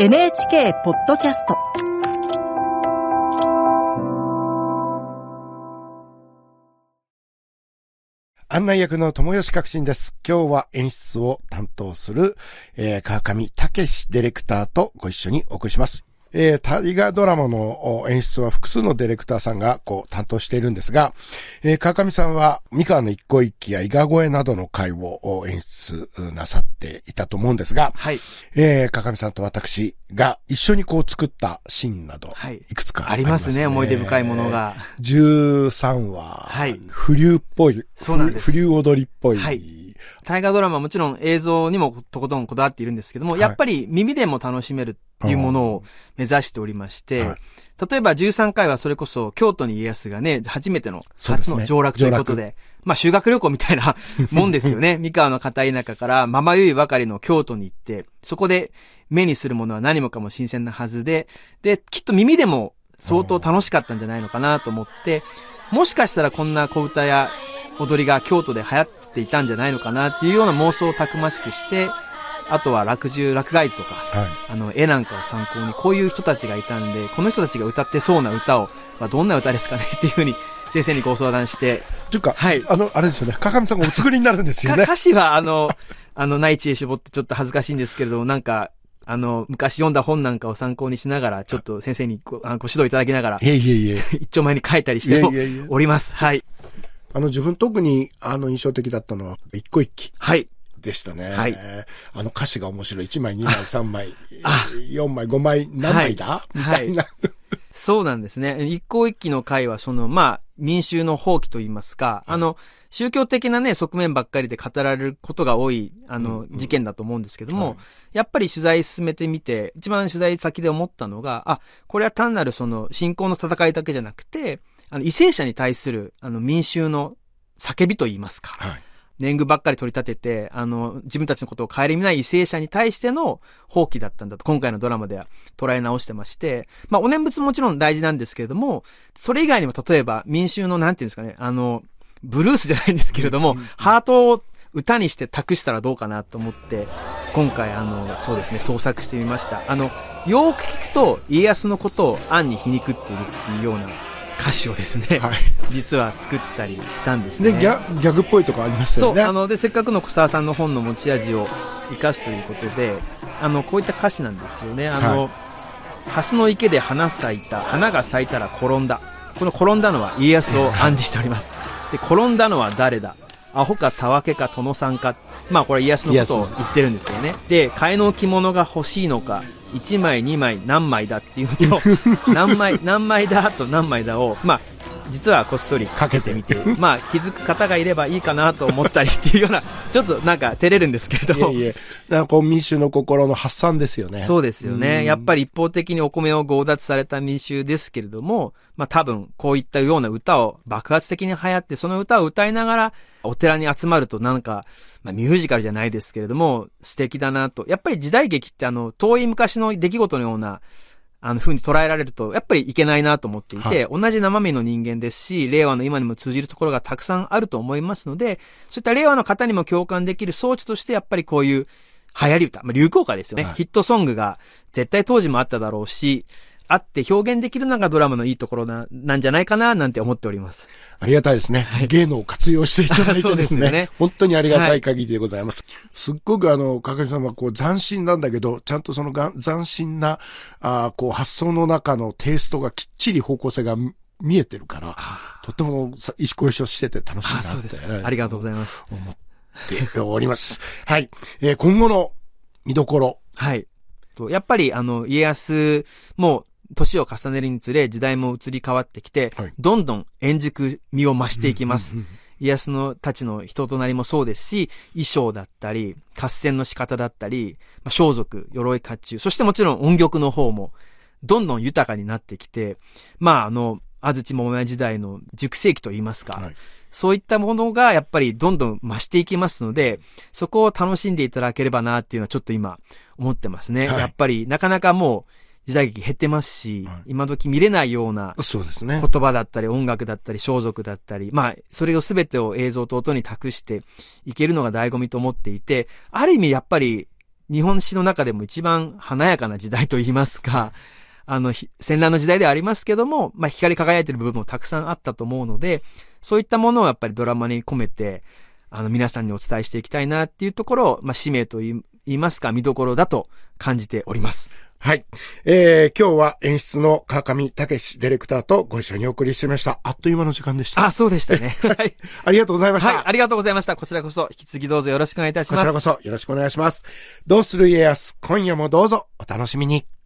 NHK ポッドキャスト案内役の友吉革新です。今日は演出を担当する、えー、川上武史ディレクターとご一緒にお送りします。えー、大河ドラマの演出は複数のディレクターさんがこう担当しているんですが、えー、川上さんは三河の一向一揆や伊賀越えなどの回を演出なさっていたと思うんですが、はい。えー、川上さんと私が一緒にこう作ったシーンなど、はいいくつかあありまね。りますすね、思い出深いものが。13話、はい不流っぽい、そうなんです不流踊りっぽい、はい大河ドラマはもちろん映像にもとことんこだわっているんですけども、はい。やっぱり耳でも楽しめるっていうものを目指しておりまして、はい。例えば13回はそれこそ京都に家康がね、初めての初の上洛ということで、まあ修学旅行みたいな もんですよね。三河の片田舎からままゆいばかりの京都に行って、そこで目にするものは何もかも新鮮なはずで、で、きっと耳でも相当楽しかったんじゃないのかなと思って、もしかしたらこんな小歌や踊りが京都で流行っていたんじゃないのかなっていうような妄想をたくましくして、あとは落獣、落外図とか、はい。あの、絵なんかを参考に、こういう人たちがいたんで、この人たちが歌ってそうな歌を、まあ、どんな歌ですかねっていうふうに、先生にご相談して、というか、はいあの、あれですよね、川上さんがお作りになるんですよね。か歌詞は、あの、あの、内地へ絞ってちょっと恥ずかしいんですけれども、なんか、あの、昔読んだ本なんかを参考にしながら、ちょっと先生にごあご指導いただきながらい、えいえいえ。一丁前に書いたりしてもいやいやいやおります。はい。あの、自分特に、あの、印象的だったのは、一個一揆はい。でしたね。はいあの歌詞が面白い。1枚、2枚、3枚、あ4枚、5枚、何枚だ、はいみたいな。そうなんですね。一向一揆の会は、その、まあ、民衆の放棄といいますか、あの、宗教的なね、側面ばっかりで語られることが多い、あの、うんうん事件だと思うんですけども、はいやっぱり取材進めてみて、一番取材先で思ったのが、あ、これは単なるその、信仰の戦いだけじゃなくて、あの、為政者に対する、あの、民衆の叫びといいますか。はい。年貢ばっかり取り立てて、あの、自分たちのことを顧みない為政者に対しての放棄だったんだと、今回のドラマでは捉え直してまして、まあ、お念仏もちろん大事なんですけれども、それ以外にも例えば民衆のなんていうんですかね、あの、ブルースじゃないんですけれども、ハートを歌にして託したらどうかなと思って、今回あの、そうですね、創作してみました。あの、よーく聞くと家康のことを暗に皮肉っているっていうような歌詞をですね、はい。実は作ったりしたんですね。で、ギャギャグっぽいとこありましたそう、よね。あの、で、せっかくの小沢さんの本の持ち味を生かすということで、あの、こういった歌詞なんですよね。あの、はい蓮の池で花咲いた、花が咲いたら転んだ。この転んだのは家康を暗示しております。で、転んだのは誰だ？アホかたわけか殿さんか。まあこれ家康のことを言ってるんですよね。で、替えの着物が欲しいのか、1枚2枚何枚だっていうのと、何枚、何枚だと何枚だを、まあ、実はこっそりかけてみて、まあ気づく方がいればいいかなと思ったりっていうような、ちょっとなんか照れるんですけれども。いえいえ。なんかこう民衆の心の発散ですよね。そうですようんね。やっぱり一方的にお米を強奪された民衆ですけれども、まあ多分こういったような歌を爆発的に流行って、その歌を歌いながらお寺に集まるとなんか、まあミュージカルじゃないですけれども、素敵だなと。やっぱり時代劇ってあの、遠い昔の出来事のような、あの風に捉えられると、やっぱりいけないなと思っていて、同じ生身の人間ですし、令和の今にも通じるところがたくさんあると思いますので、そういった令和の方にも共感できる装置として、やっぱりこういう流行り歌、まあ、流行歌ですよね、はい。ヒットソングが絶対当時もあっただろうし、あって表現できるのがドラマのいいところな、なんじゃないかな、なんて思っております。ありがたいですね。芸能を活用していただいてですすよね本当にありがたい限りでございます。すっごくあの、かかみさんはこう斬新なんだけど、ちゃんとそのが斬新な、あーこう発想の中のテイストがきっちり方向性が見見えてるから、とってもさ一緒一緒してて楽しいなあ、って。そうです。ありがとうございます。思っております。はい。えー今後の見どころ。はい。とやっぱり、あの、家康も、年を重ねるにつれ、時代も移り変わってきて、はいどんどん円熟味を増していきます。家康のたちの人となりもそうですし、衣装だったり、合戦の仕方だったり、まあ、装束、鎧甲冑、そしてもちろん音曲の方も、どんどん豊かになってきて、まあ、あの、安土桃山時代の熟成期といいますか、はいそういったものがやっぱりどんどん増していきますので、そこを楽しんでいただければなっていうのはちょっと今思ってますね。はいやっぱりなかなかもう時代劇減ってますし、はい今時見れないようなそうですね。言葉だったり音楽だったり装束だったり、まあ、それを全てを映像と音に託していけるのが醍醐味と思っていて、ある意味やっぱり日本史の中でも一番華やかな時代と言いますか、あの、ひ戦乱の時代ではありますけども、まあ、光り輝いてる部分もたくさんあったと思うので、そういったものをやっぱりドラマに込めて、あの、皆さんにお伝えしていきたいなっていうところを、まあ、使命と言いますか、見どころだと感じております。はい。えー、今日は演出の川上武史ディレクターとご一緒にお送りしてみました。あっという間の時間でした。あ、そうでしたね。はい。ありがとうございました。はい、ありがとうございました。こちらこそ、引き続きどうぞよろしくお願いいたしこます。ちらこそよろしくお願いします。どうする家康、今夜もどうぞお楽しみに。